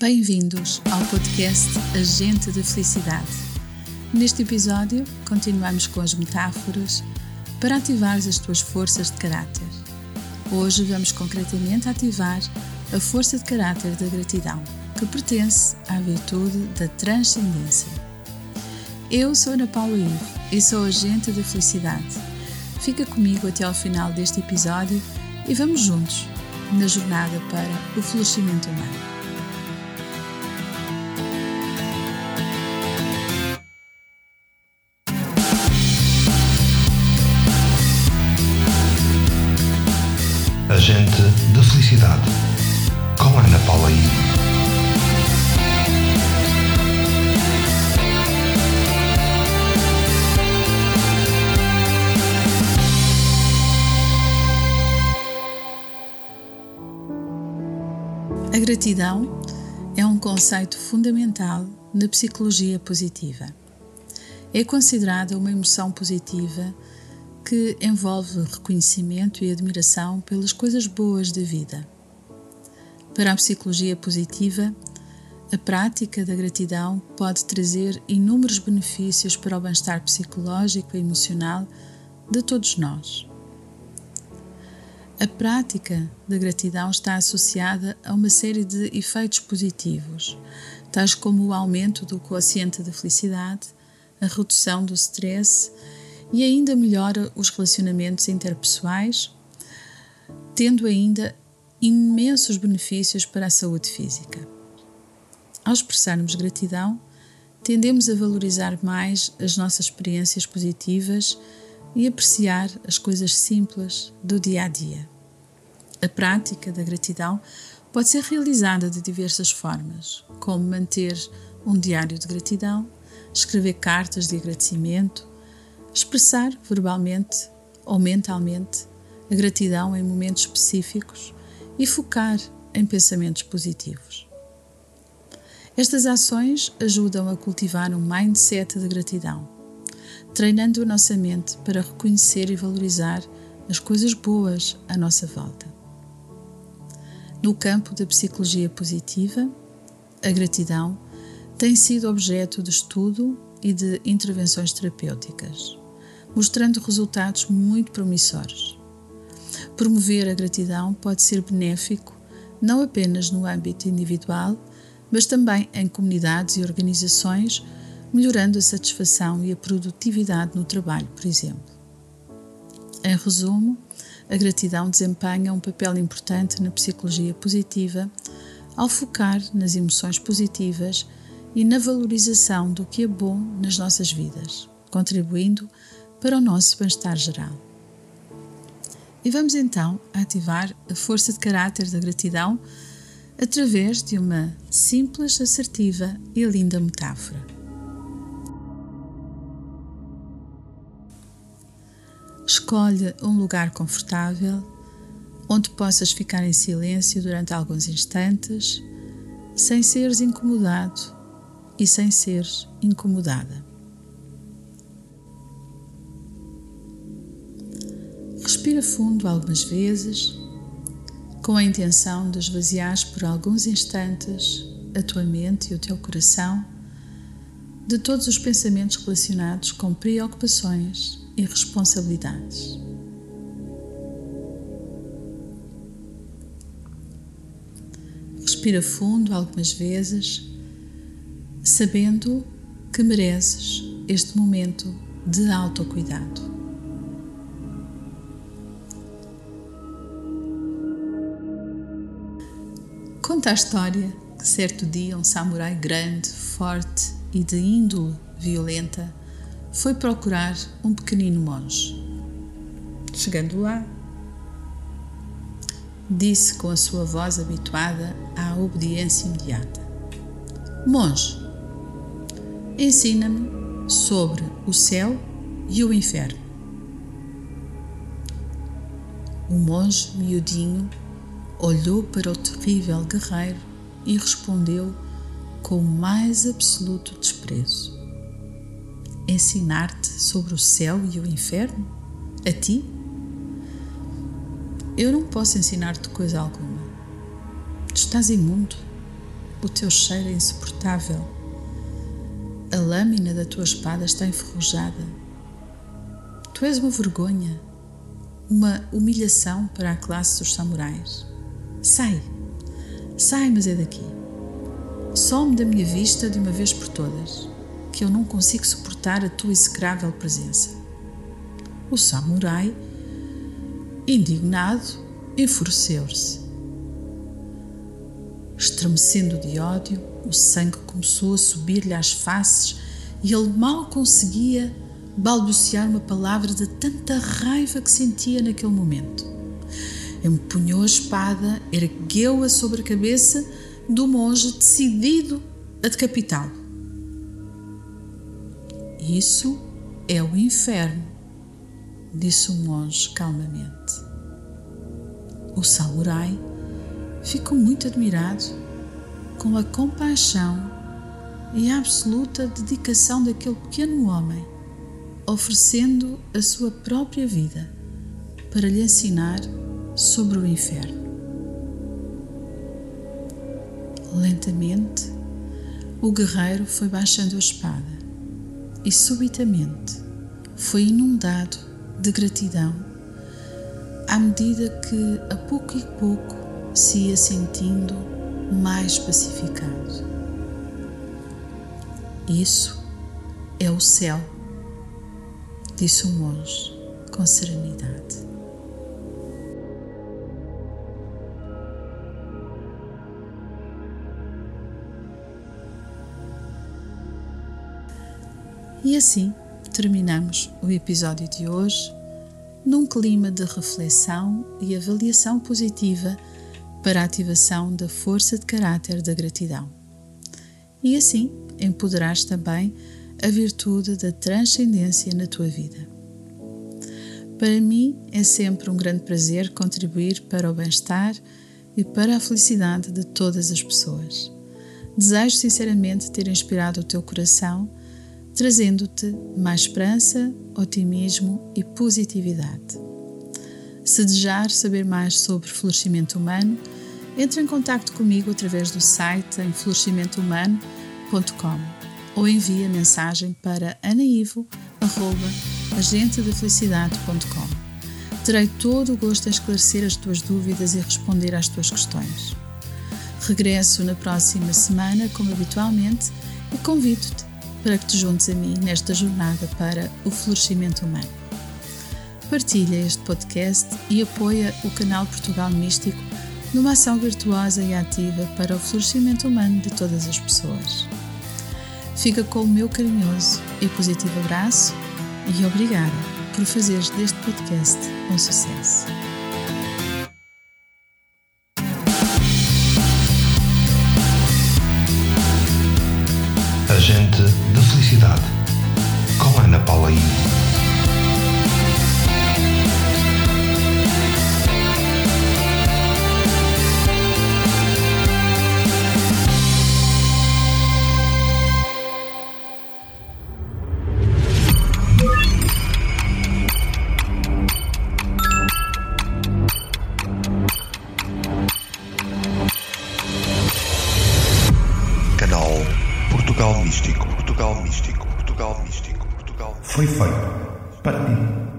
Bem-vindos ao podcast Agente da Felicidade. Neste episódio, continuamos com as metáforas para ativar as tuas forças de caráter. Hoje vamos concretamente ativar a força de caráter da gratidão, que pertence à virtude da transcendência. Eu sou Ana Paula Ivo e sou agente da felicidade. Fica comigo até ao final deste episódio e vamos juntos na jornada para o florescimento humano. Felicidade, com Ana Paula I. A gratidão é um conceito fundamental na psicologia positiva. É considerada uma emoção positiva que envolve reconhecimento e admiração pelas coisas boas da vida. Para a psicologia positiva, a prática da gratidão pode trazer inúmeros benefícios para o bem-estar psicológico e emocional de todos nós. A prática da gratidão está associada a uma série de efeitos positivos, tais como o aumento do quociente da felicidade, a redução do stress e ainda melhora os relacionamentos interpessoais, tendo ainda imensos benefícios para a saúde física. Ao expressarmos gratidão, tendemos a valorizar mais as nossas experiências positivas e apreciar as coisas simples do dia a dia. A prática da gratidão pode ser realizada de diversas formas, como manter um diário de gratidão, escrever cartas de agradecimento, Expressar verbalmente ou mentalmente a gratidão em momentos específicos e focar em pensamentos positivos. Estas ações ajudam a cultivar um mindset de gratidão, treinando a nossa mente para reconhecer e valorizar as coisas boas à nossa volta. No campo da psicologia positiva, a gratidão tem sido objeto de estudo e de intervenções terapêuticas mostrando resultados muito promissores. Promover a gratidão pode ser benéfico não apenas no âmbito individual, mas também em comunidades e organizações, melhorando a satisfação e a produtividade no trabalho, por exemplo. Em resumo, a gratidão desempenha um papel importante na psicologia positiva ao focar nas emoções positivas e na valorização do que é bom nas nossas vidas, contribuindo para o nosso bem-estar geral. E vamos então ativar a força de caráter da gratidão através de uma simples, assertiva e linda metáfora. Escolhe um lugar confortável onde possas ficar em silêncio durante alguns instantes, sem seres incomodado e sem seres incomodada. Respira fundo algumas vezes, com a intenção de esvaziar por alguns instantes a tua mente e o teu coração de todos os pensamentos relacionados com preocupações e responsabilidades. Respira fundo algumas vezes, sabendo que mereces este momento de autocuidado. Conta a história que certo dia um samurai grande, forte e de índole violenta foi procurar um pequenino monge. Chegando lá, disse com a sua voz habituada à obediência imediata: Monge, ensina-me sobre o céu e o inferno. O monge miudinho olhou para o terrível guerreiro e respondeu com o mais absoluto desprezo: Ensinar-te sobre o céu e o inferno? A ti? Eu não posso ensinar-te coisa alguma. Tu estás imundo. o teu cheiro é insuportável. A lâmina da tua espada está enferrujada. Tu és uma vergonha, uma humilhação para a classe dos samurais. Sai, sai, mas é daqui. Some da minha vista de uma vez por todas, que eu não consigo suportar a tua execrável presença. O samurai, indignado, enfureceu-se. Estremecendo de ódio, o sangue começou a subir-lhe às faces e ele mal conseguia balbuciar uma palavra de tanta raiva que sentia naquele momento. Empunhou a espada, ergueu-a sobre a cabeça do monge, decidido a decapitá-lo. Isso é o inferno, disse o monge calmamente. O samurai ficou muito admirado com a compaixão e a absoluta dedicação daquele pequeno homem, oferecendo a sua própria vida para lhe ensinar sobre o inferno. Lentamente, o guerreiro foi baixando a espada e subitamente foi inundado de gratidão à medida que, a pouco e pouco, se ia sentindo mais pacificado. Isso é o céu, disse o monge com serenidade. E assim terminamos o episódio de hoje num clima de reflexão e avaliação positiva para a ativação da força de caráter da gratidão. E assim empoderás também a virtude da transcendência na tua vida. Para mim é sempre um grande prazer contribuir para o bem-estar e para a felicidade de todas as pessoas. Desejo sinceramente ter inspirado o teu coração, trazendo-te mais esperança, otimismo e positividade. Se desejar saber mais sobre florescimento humano, entre em contato comigo através do site em florescimentohumano.com ou envie mensagem para anaivo.agentedafelicidade.com. Terei todo o gosto em esclarecer as tuas dúvidas e responder às tuas questões. Regresso na próxima semana, como habitualmente, e convido-te para que te juntes a mim nesta jornada para o florescimento humano partilha este podcast e apoia o canal Portugal Místico numa ação virtuosa e ativa para o florescimento humano de todas as pessoas. Fica com o meu carinhoso e positivo abraço e obrigada por fazeres deste podcast um sucesso. Agente da Felicidade, com Ana Paula Ivo. Místico, Portugal Místico, Portugal Místico, Portugal. Foi feito para ti.